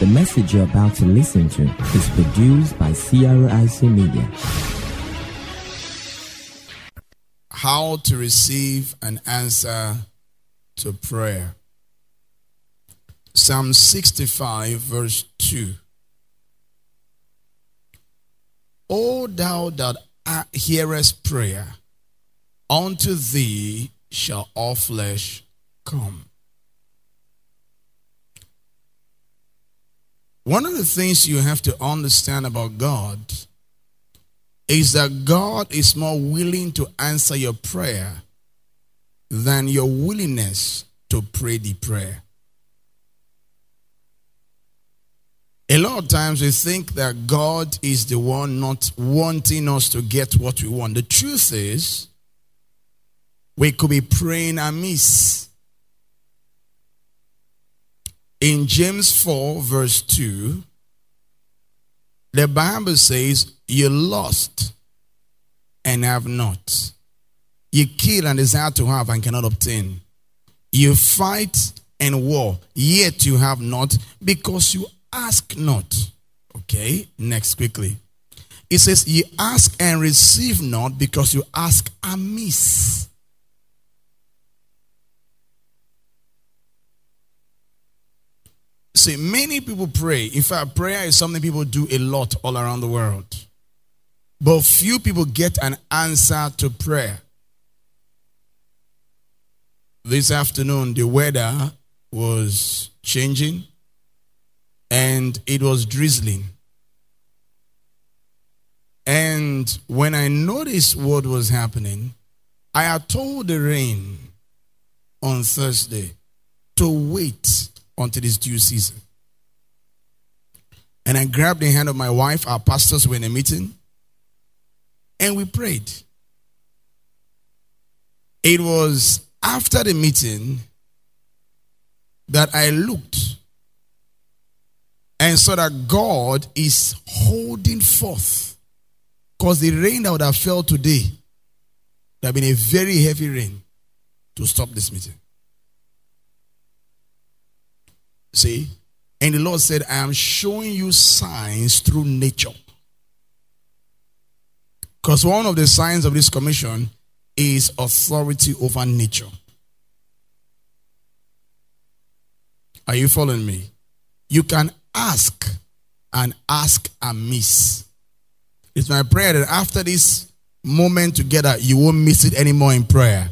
The message you're about to listen to is produced by CRIC Media. How to receive an answer to prayer. Psalm 65, verse 2. O thou that hearest prayer, unto thee shall all flesh come. One of the things you have to understand about God is that God is more willing to answer your prayer than your willingness to pray the prayer. A lot of times we think that God is the one not wanting us to get what we want. The truth is, we could be praying amiss. In James 4, verse 2, the Bible says, You lost and have not. You kill and desire to have and cannot obtain. You fight and war, yet you have not because you ask not. Okay, next quickly. It says, Ye ask and receive not because you ask amiss. See, many people pray. In fact, prayer is something people do a lot all around the world. But few people get an answer to prayer. This afternoon, the weather was changing and it was drizzling. And when I noticed what was happening, I had told the rain on Thursday to wait until it's due season. And I grabbed the hand of my wife, our pastors were in a meeting, and we prayed. It was after the meeting that I looked and saw that God is holding forth. Because the rain that would have fell today, there have been a very heavy rain to stop this meeting. See? And the Lord said, I am showing you signs through nature. Because one of the signs of this commission is authority over nature. Are you following me? You can ask and ask amiss. It's my prayer that after this moment together, you won't miss it anymore in prayer.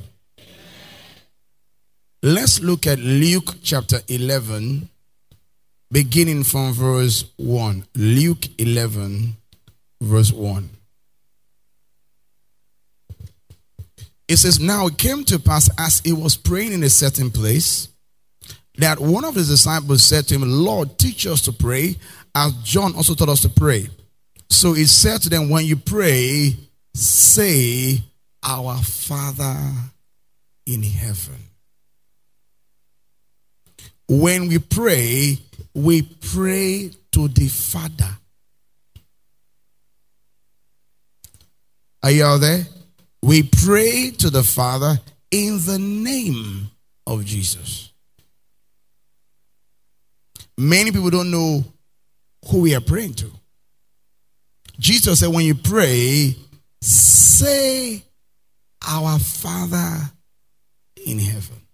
Let's look at Luke chapter 11, beginning from verse 1. Luke 11, verse 1. It says, Now it came to pass as he was praying in a certain place that one of his disciples said to him, Lord, teach us to pray, as John also taught us to pray. So he said to them, When you pray, say, Our Father in heaven. When we pray, we pray to the Father. Are you all there? We pray to the Father in the name of Jesus. Many people don't know who we are praying to. Jesus said, when you pray, say, Our Father in heaven.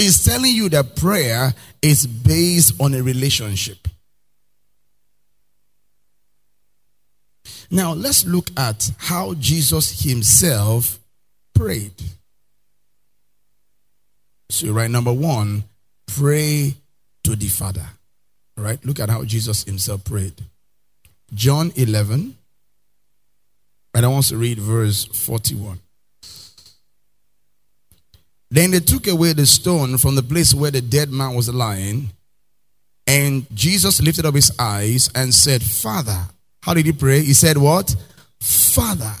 He's telling you that prayer is based on a relationship. Now, let's look at how Jesus himself prayed. So, right, number one, pray to the Father. All right, look at how Jesus himself prayed. John 11, and I want to read verse 41. Then they took away the stone from the place where the dead man was lying. And Jesus lifted up his eyes and said, Father. How did he pray? He said, What? Father.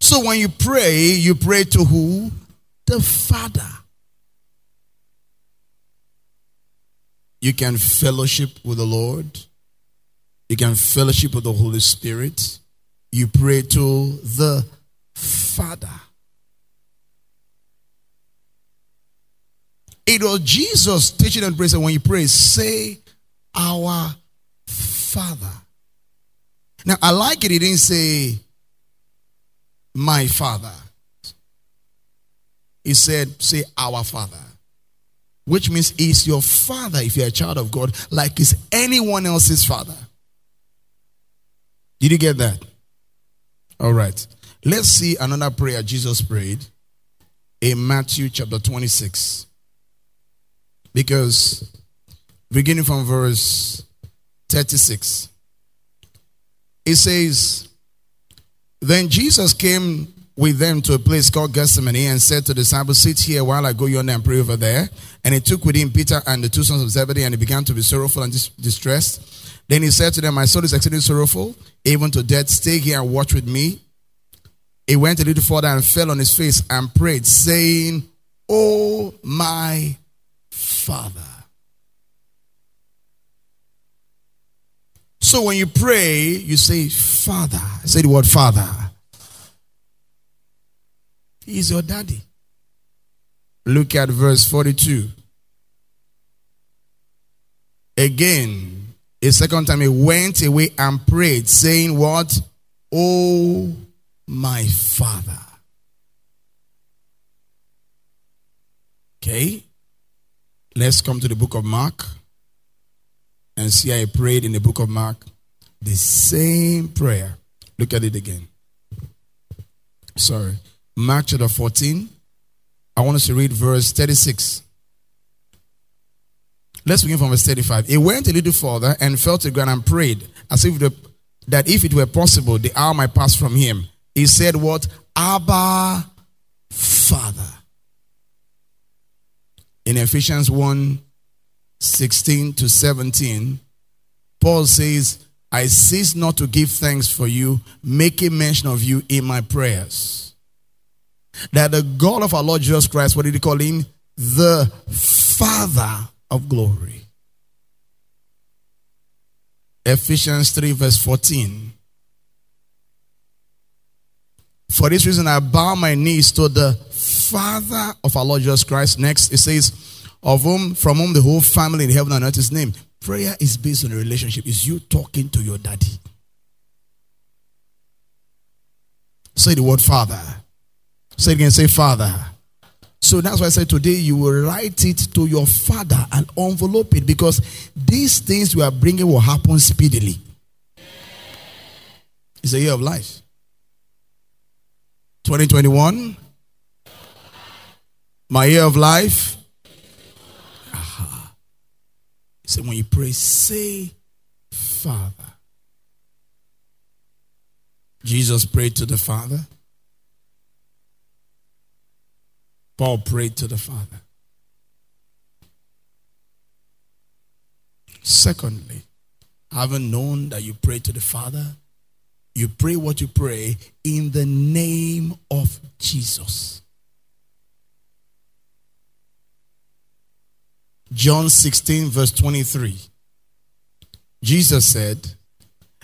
So when you pray, you pray to who? The Father. You can fellowship with the Lord. You can fellowship with the Holy Spirit. You pray to the Father. It was Jesus teaching and to pray. So when you pray, say, Our Father. Now, I like it. He didn't say, My Father. He said, Say, Our Father. Which means he's your father if you're a child of God, like is anyone else's father. Did you get that? All right. Let's see another prayer Jesus prayed in Matthew chapter 26. Because beginning from verse 36, it says, Then Jesus came with them to a place called Gethsemane and said to the disciples, Sit here while I go yonder and pray over there. And he took with him Peter and the two sons of Zebedee, and he began to be sorrowful and dis- distressed. Then he said to them, My soul is exceedingly sorrowful, even to death. Stay here and watch with me. He went a little further and fell on his face and prayed, saying, Oh, my Father. So when you pray, you say, Father. Say the word Father. He's your daddy. Look at verse 42. Again, a second time he went away and prayed, saying, What? Oh, my Father. Okay. Let's come to the book of Mark and see I prayed in the book of Mark the same prayer. Look at it again. Sorry. Mark chapter 14. I want us to read verse 36. Let's begin from verse 35. He went a little further and fell to the ground and prayed, as if the, that if it were possible, the hour might pass from him. He said, What? Abba, Father. In Ephesians 1 16 to 17, Paul says, I cease not to give thanks for you, making mention of you in my prayers. That the God of our Lord Jesus Christ, what did he call him? The Father of glory. Ephesians 3, verse 14. For this reason, I bow my knees to the Father of our Lord Jesus Christ. Next, it says, Of whom, from whom the whole family in heaven and earth is named. Prayer is based on a relationship. Is you talking to your daddy. Say the word Father. Say it again, say Father. So that's why I said today you will write it to your father and envelope it because these things we are bringing will happen speedily. It's a year of life. 2021, my year of life. Aha. So when you pray, say, Father. Jesus prayed to the Father. Paul prayed to the Father. Secondly, having known that you pray to the Father, you pray what you pray in the name of Jesus. John 16, verse 23. Jesus said,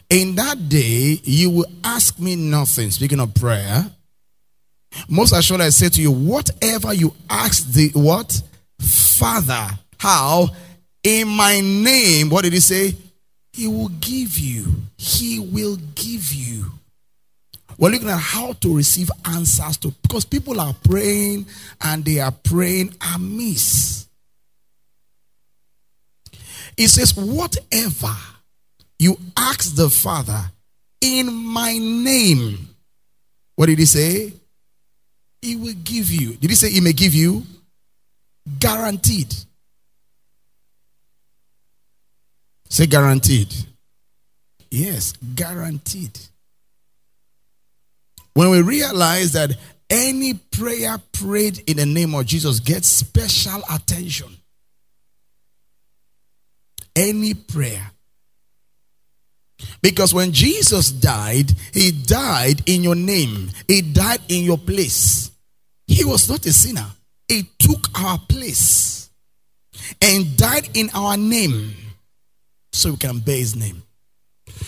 In that day you will ask me nothing. Speaking of prayer, most assuredly, I say to you, whatever you ask the what? Father, how? In my name, what did he say? He will give you. He will give you. We're looking at how to receive answers to because people are praying and they are praying amiss. He says, Whatever you ask the Father in my name, what did he say? He will give you. Did he say he may give you? Guaranteed. Say guaranteed. Yes, guaranteed. When we realize that any prayer prayed in the name of Jesus gets special attention. Any prayer. Because when Jesus died, he died in your name, he died in your place. He was not a sinner, he took our place and died in our name so we can bear his name.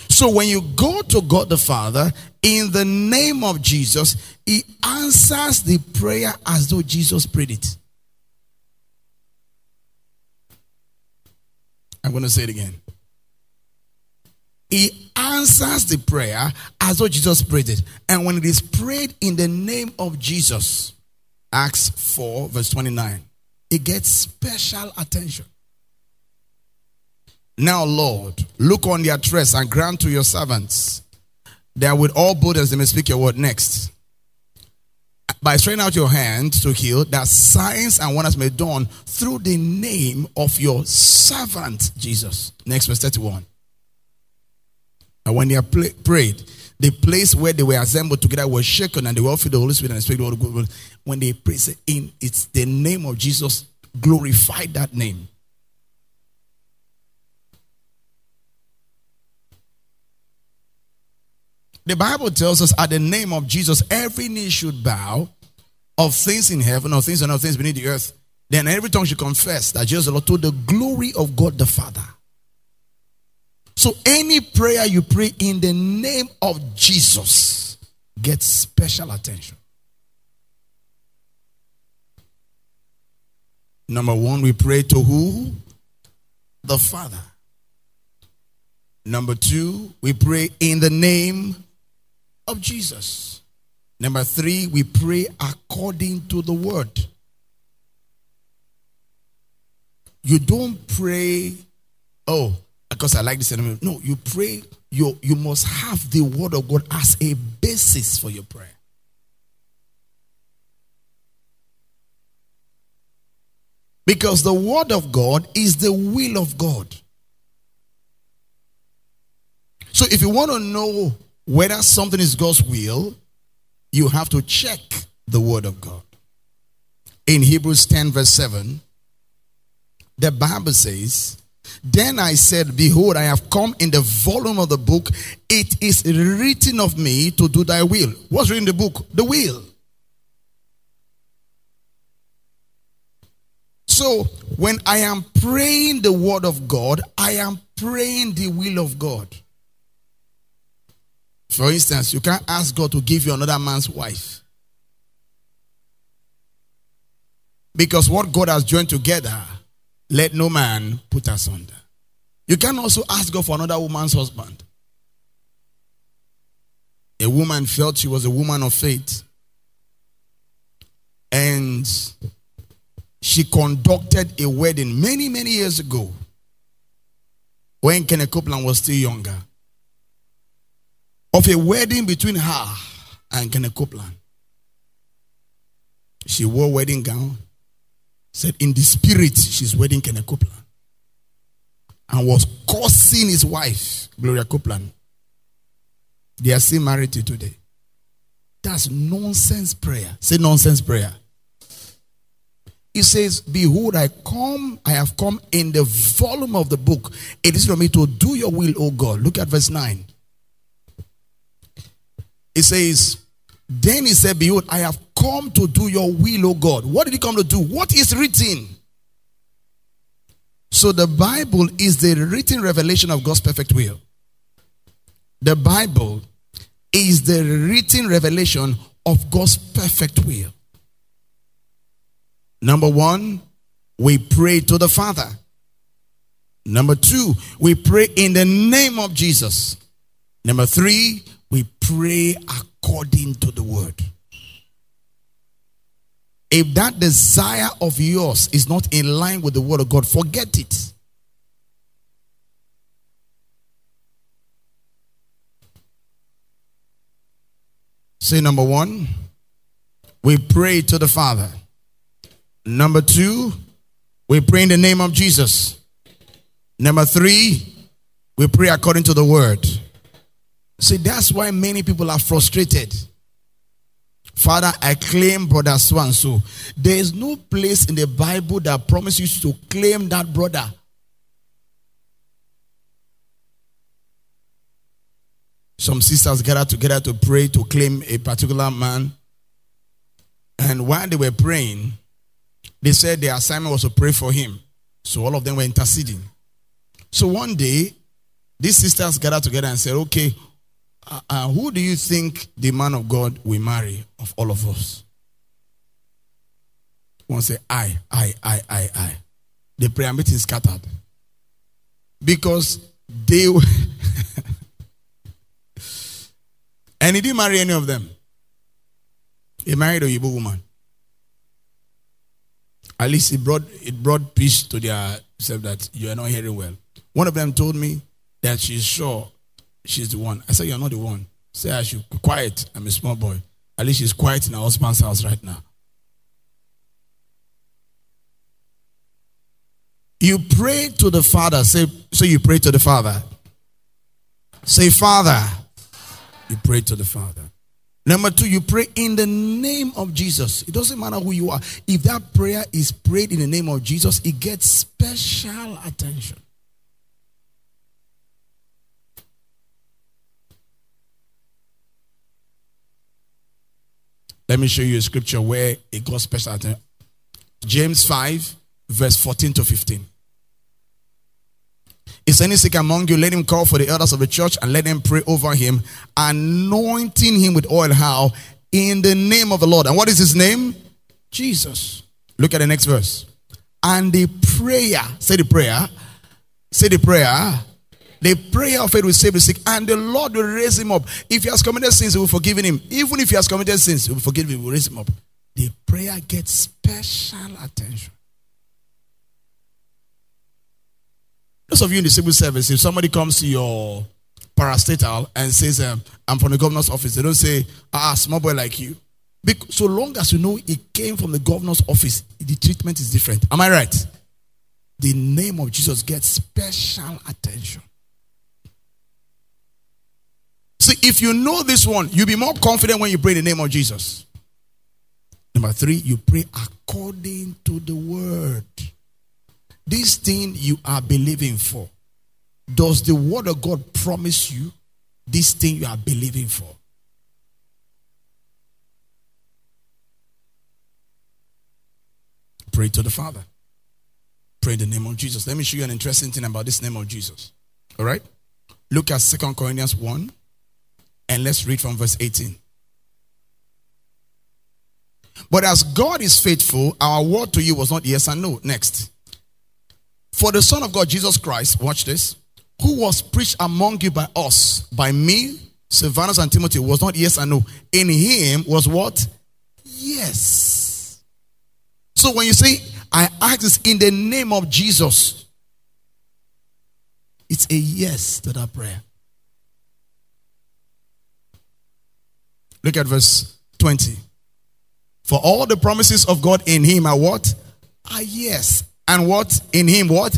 So when you go to God the Father in the name of Jesus, he answers the prayer as though Jesus prayed it. I'm going to say it again. He answers the prayer as though Jesus prayed it. And when it is prayed in the name of Jesus, Acts 4, verse 29, it gets special attention. Now, Lord, look on their trust and grant to your servants that with all boldness they may speak your word next. By stretching out your hand to heal, that signs and wonders may done through the name of your servant Jesus. Next verse 31. And when they are prayed, the place where they were assembled together was shaken and they were filled with the Holy Spirit and the Spirit of God. When they pray, in it's the name of Jesus, glorify that name. The Bible tells us at the name of Jesus, every knee should bow of things in heaven, of things on earth, things beneath the earth. Then every tongue should confess that Jesus the Lord to the glory of God the Father. So any prayer you pray in the name of Jesus gets special attention. Number one, we pray to who? The Father. Number two, we pray in the name of Jesus. Number three, we pray according to the word. You don't pray, oh, because I like this element. No, you pray, you, you must have the word of God as a basis for your prayer. Because the word of God is the will of God. So if you want to know whether something is God's will, you have to check the word of God. In Hebrews 10, verse 7, the Bible says, Then I said, Behold, I have come in the volume of the book. It is written of me to do thy will. What's written in the book? The will. So, when I am praying the word of God, I am praying the will of God. For instance, you can't ask God to give you another man's wife. Because what God has joined together, let no man put asunder. You can also ask God for another woman's husband. A woman felt she was a woman of faith. And she conducted a wedding many, many years ago when Kenneth Copeland was still younger of a wedding between her and Kenneth Copeland. She wore wedding gown. Said in the spirit she's wedding Kenneth Copeland. And was cursing his wife, Gloria Copeland. They are still married to today. That's nonsense prayer. Say nonsense prayer. He says, Behold, I come, I have come in the volume of the book. It is for me to do your will, O God. Look at verse 9. It says, Then he said, Behold, I have come to do your will, O God. What did he come to do? What is written? So the Bible is the written revelation of God's perfect will. The Bible is the written revelation of God's perfect will. Number one, we pray to the Father. Number two, we pray in the name of Jesus. Number three, we pray according to the word. If that desire of yours is not in line with the word of God, forget it. Say number one, we pray to the Father. Number two, we pray in the name of Jesus. Number three, we pray according to the word. See, that's why many people are frustrated. Father, I claim brother so and so. There is no place in the Bible that promises to claim that brother. Some sisters gathered together to pray to claim a particular man. And while they were praying, they said their assignment was to pray for him. So all of them were interceding. So one day, these sisters gathered together and said, Okay, uh, uh, who do you think the man of God will marry of all of us? One say, I, I, I, I, I. The prayer meeting scattered. Because they and he didn't marry any of them. He married a Igbo woman. At least it brought it brought peace to their self that you are not hearing well. One of them told me that she's sure she's the one. I said, You're not the one. Say I should be quiet. I'm a small boy. At least she's quiet in her husband's house right now. You pray to the Father. Say, so you pray to the Father. Say, Father. You pray to the Father. Number two, you pray in the name of Jesus. It doesn't matter who you are. If that prayer is prayed in the name of Jesus, it gets special attention. Let me show you a scripture where it got special attention. James 5, verse 14 to 15. Is any sick among you? Let him call for the elders of the church and let them pray over him, anointing him with oil. How? In the name of the Lord. And what is his name? Jesus. Look at the next verse. And the prayer, say the prayer, say the prayer. The prayer of faith will save the sick, and the Lord will raise him up. If he has committed sins, he will forgive him. Even if he has committed sins, he will forgive him, he will raise him up. The prayer gets special attention. Those of you in the civil service, if somebody comes to your parastatal and says, um, I'm from the governor's office, they don't say, ah, small boy like you. Because so long as you know it came from the governor's office, the treatment is different. Am I right? The name of Jesus gets special attention. If you know this one, you'll be more confident when you pray the name of Jesus. Number three, you pray according to the word. This thing you are believing for, does the word of God promise you this thing you are believing for? Pray to the Father. Pray in the name of Jesus. Let me show you an interesting thing about this name of Jesus. All right? Look at Second Corinthians 1 and let's read from verse 18. But as God is faithful, our word to you was not yes and no. Next. For the Son of God, Jesus Christ, watch this, who was preached among you by us, by me, Silvanus and Timothy, was not yes and no. In him was what? Yes. So when you say, I ask this in the name of Jesus, it's a yes to that prayer. Look at verse 20. For all the promises of God in him are what? Are yes and what? In him, what?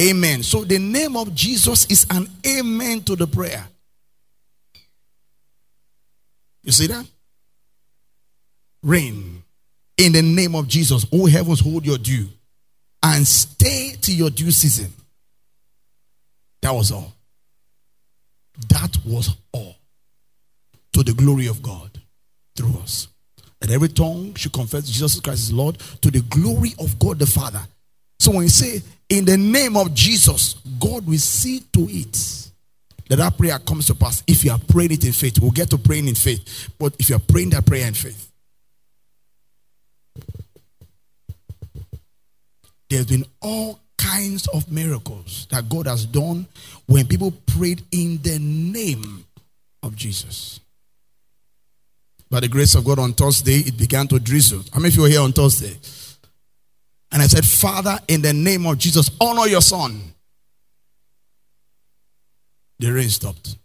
Amen. So the name of Jesus is an amen to the prayer. You see that? Rain in the name of Jesus. Oh heavens, hold your due and stay to your due season. That was all. That was all. To the glory of God through us. And every tongue should confess Jesus Christ is Lord to the glory of God the Father. So when you say, in the name of Jesus, God will see to it that that prayer comes to pass. If you are praying it in faith, we'll get to praying in faith. But if you are praying that prayer in faith, there's been all kinds of miracles that God has done when people prayed in the name of Jesus. By the grace of God, on Thursday, it began to drizzle. How many of you were here on Thursday? And I said, Father, in the name of Jesus, honor your son. The rain stopped.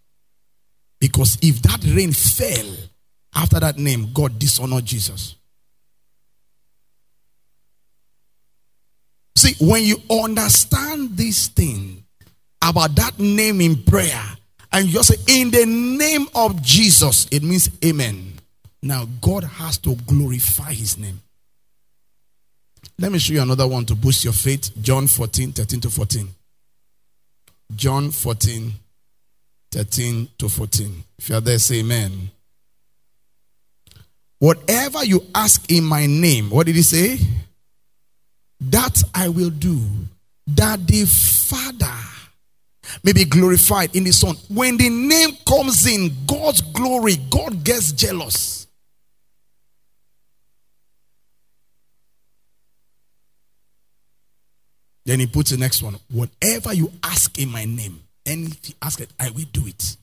Because if that rain fell after that name, God dishonored Jesus. See, when you understand this thing about that name in prayer, and you say, in the name of Jesus, it means amen. Now, God has to glorify his name. Let me show you another one to boost your faith. John 14, 13 to 14. John 14, 13 to 14. If you are there, say amen. Whatever you ask in my name, what did he say? That I will do, that the Father may be glorified in the Son. When the name comes in, God's glory, God gets jealous. Then he puts the next one. Whatever you ask in my name, anything you ask it, I will do it.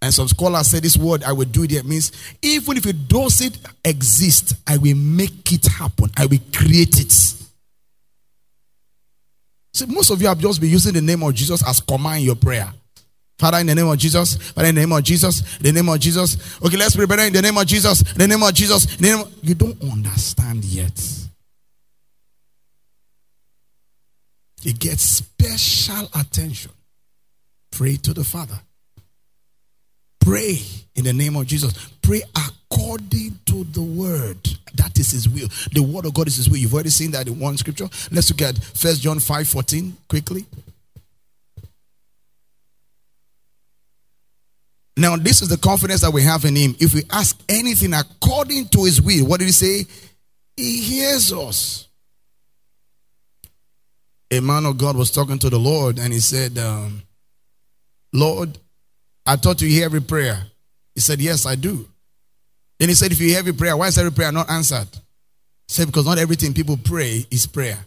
And some scholars say this word, I will do it, it means even if it doesn't exist, I will make it happen. I will create it. See, most of you have just been using the name of Jesus as command in your prayer. Father, in the name of Jesus. Father, in the name of Jesus. In the name of Jesus. Okay, let's pray better in the name of Jesus. In the name of Jesus. Name of... You don't understand yet. It gets special attention. Pray to the Father. Pray in the name of Jesus. Pray according to the word. That is his will. The word of God is his will. You've already seen that in one scripture. Let's look at First John 5 14 quickly. Now, this is the confidence that we have in him. If we ask anything according to his will, what did he say? He hears us. A man of God was talking to the Lord and he said, um, Lord, I thought you hear every prayer. He said, Yes, I do. Then he said, If you hear every prayer, why is every prayer not answered? He said, Because not everything people pray is prayer.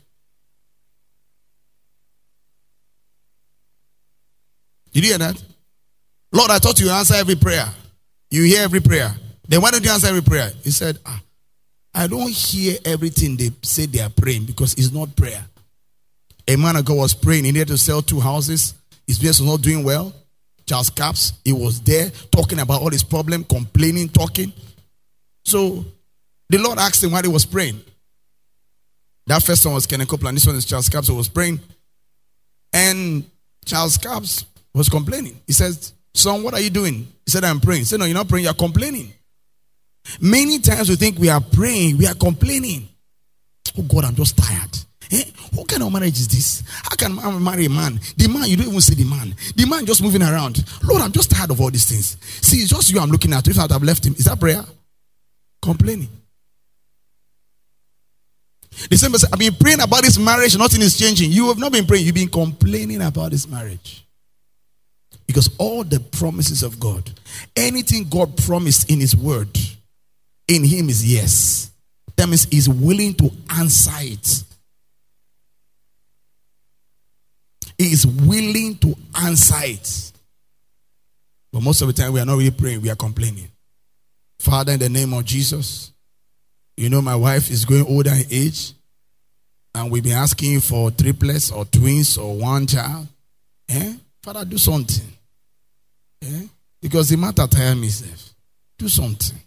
Did you hear that? Lord, I thought you answer every prayer. You hear every prayer. Then why don't you answer every prayer? He said, ah, I don't hear everything they say they are praying because it's not prayer. A man of God was praying. He needed to sell two houses. His business was not doing well. Charles Capps, he was there talking about all his problem, complaining, talking. So the Lord asked him while he was praying. That first one was Kenneth Copeland. This one is Charles Capps who was praying. And Charles Capps was complaining. He says, Son, what are you doing? He said, I'm praying. He said, No, you're not praying, you're complaining. Many times we think we are praying, we are complaining. Oh God, I'm just tired. Eh? What kind of marriage is this? How can I marry a man? The man, you don't even see the man. The man just moving around. Lord, I'm just tired of all these things. See, it's just you I'm looking at. If I've left him. Is that prayer? Complaining. The same person, I've been praying about this marriage, nothing is changing. You have not been praying, you've been complaining about this marriage. Because all the promises of God, anything God promised in His word, in Him is yes. That means He's willing to answer it. He is willing to answer it. But most of the time, we are not really praying, we are complaining. Father, in the name of Jesus, you know my wife is going older in age, and we've been asking for triplets or twins or one child. Eh? Father, do something. Eh? Because the matter tire me, Do something.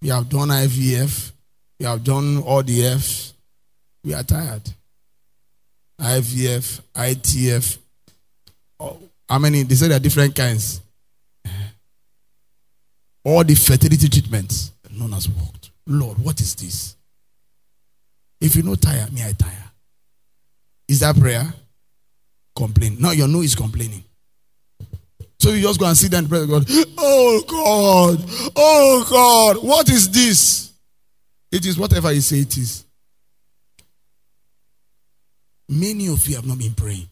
We have done IVF, we have done all the F's. We are tired. IVF, ITF. Oh, how many? They say there are different kinds. Eh? All the fertility treatments, none has worked. Lord, what is this? If you know tire, me I tire. Is that prayer? Complain. No, your no is complaining. So you just go and sit down and pray to God. Oh God, oh God, what is this? It is whatever you say it is. Many of you have not been praying.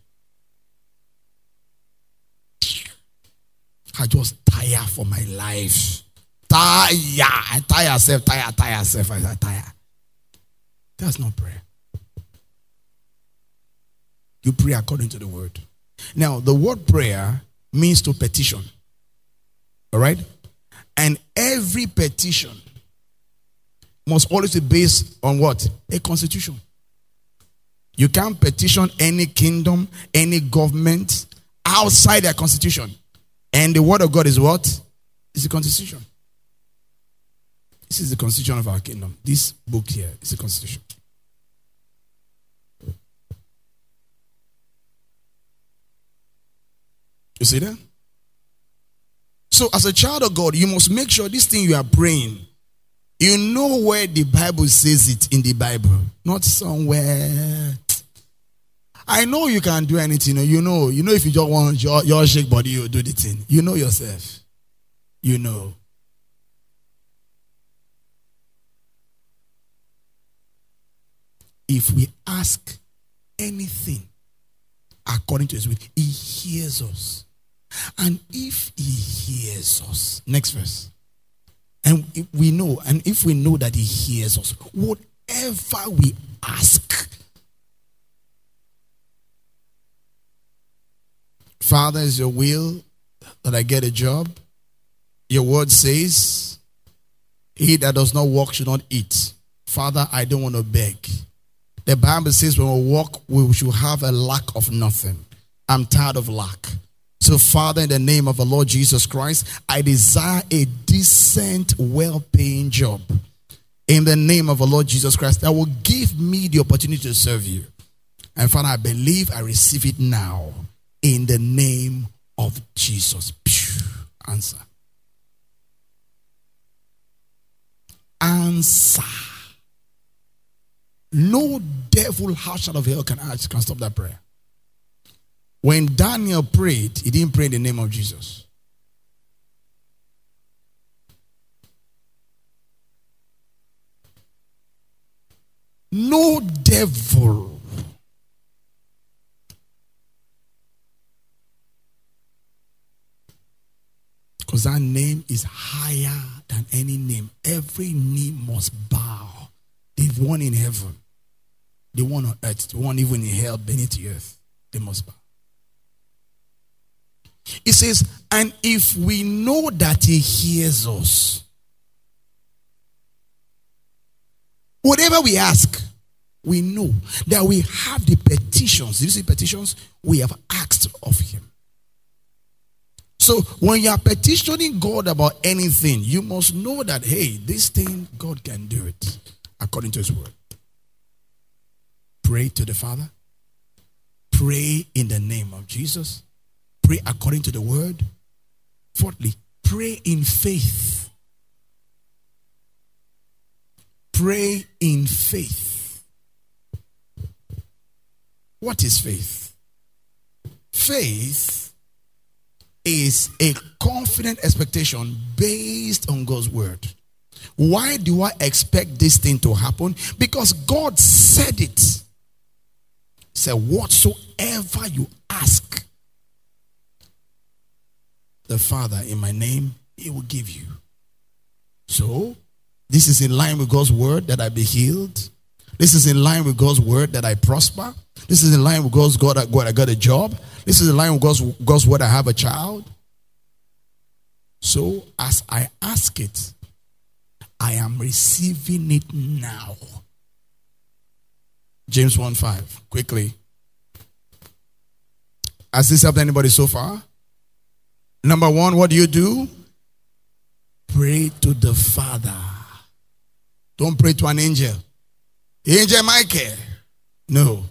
I just tire for my life. Tire. I tire myself, tire, tire myself. I tire. That's not prayer. You pray according to the word. Now, the word prayer means to petition. All right? And every petition must always be based on what? A constitution. You can't petition any kingdom, any government outside their constitution. And the word of God is what? It's the constitution. This is the constitution of our kingdom. This book here is the constitution. You see that? So, as a child of God, you must make sure this thing you are praying, you know where the Bible says it in the Bible, not somewhere I know you can do anything. You know, you know if you just want your, your shake body, you do the thing. You know yourself. You know. If we ask anything according to his will, he hears us. And if he hears us, next verse. And we know, and if we know that he hears us, whatever we ask, Father, is your will that I get a job? Your word says, He that does not work should not eat. Father, I don't want to beg. The Bible says when we walk, we should have a lack of nothing. I'm tired of lack. So, Father, in the name of the Lord Jesus Christ, I desire a decent, well paying job. In the name of the Lord Jesus Christ, that will give me the opportunity to serve you. And Father, I believe I receive it now. In the name of Jesus. Answer. Answer. No devil house out of hell can, can stop that prayer. When Daniel prayed, he didn't pray in the name of Jesus. No devil. Because that name is higher than any name. Every knee must bow. The one in heaven, the one on earth, the one even in hell beneath the earth, they must bow. It says, and if we know that he hears us, whatever we ask, we know that we have the petitions. Did you see petitions? We have asked of him. So when you are petitioning God about anything, you must know that, hey, this thing, God can do it according to his word. Pray to the Father. Pray in the name of Jesus. Pray according to the word. Fourthly, pray in faith. Pray in faith. What is faith? Faith is a confident expectation based on God's word. Why do I expect this thing to happen? Because God said it. Said, whatsoever you ask the Father in my name, He will give you. So, this is in line with God's word that I be healed. This is in line with God's word that I prosper. This is in line with God's God, God I got a job. This is in line with God's, God's word I have a child. So, as I ask it, I am receiving it now. James 1 5. Quickly. Has this helped anybody so far? Number one, what do you do? Pray to the Father. Don't pray to an angel. Angel Michael. No.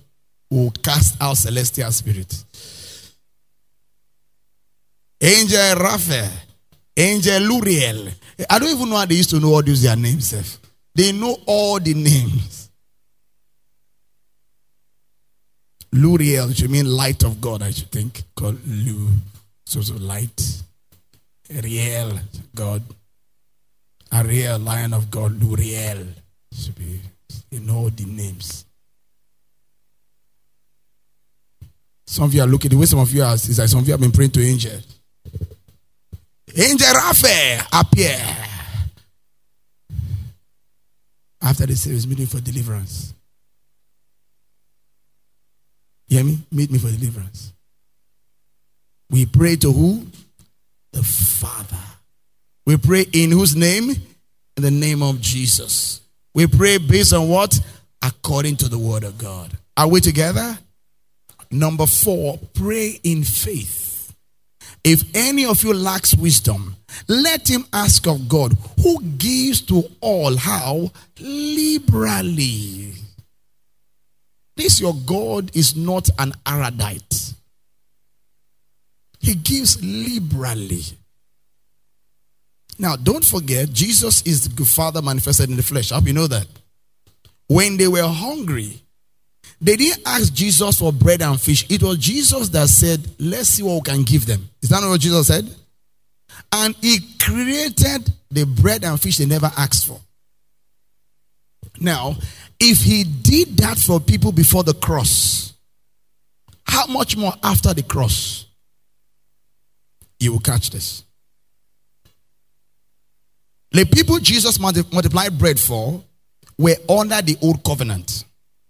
Will cast out celestial spirit. Angel Raphael. Angel Luriel. I don't even know how they used to know all these their names. They know all the names. Luriel should mean light of God, I should think. Called Lu. Source of light. Ariel, God. Ariel, lion of God. Luriel. Should be, you know the names. Some of you are looking, the way some of you are, is like some of you have been praying to angels. Angel Raphael appear. After the service, meeting for deliverance. You hear me? Meet me for deliverance. We pray to who? The Father. We pray in whose name? In the name of Jesus. We pray based on what? According to the word of God. Are we together? Number four, pray in faith. If any of you lacks wisdom, let him ask of God, who gives to all how? Liberally. This your God is not an erudite. He gives liberally. Now, don't forget, Jesus is the Father manifested in the flesh. I hope you know that. When they were hungry, they didn't ask Jesus for bread and fish. It was Jesus that said, Let's see what we can give them. Is that not what Jesus said? And he created the bread and fish they never asked for. Now, if he did that for people before the cross, how much more after the cross? You will catch this. The people Jesus multiplied bread for were under the old covenant.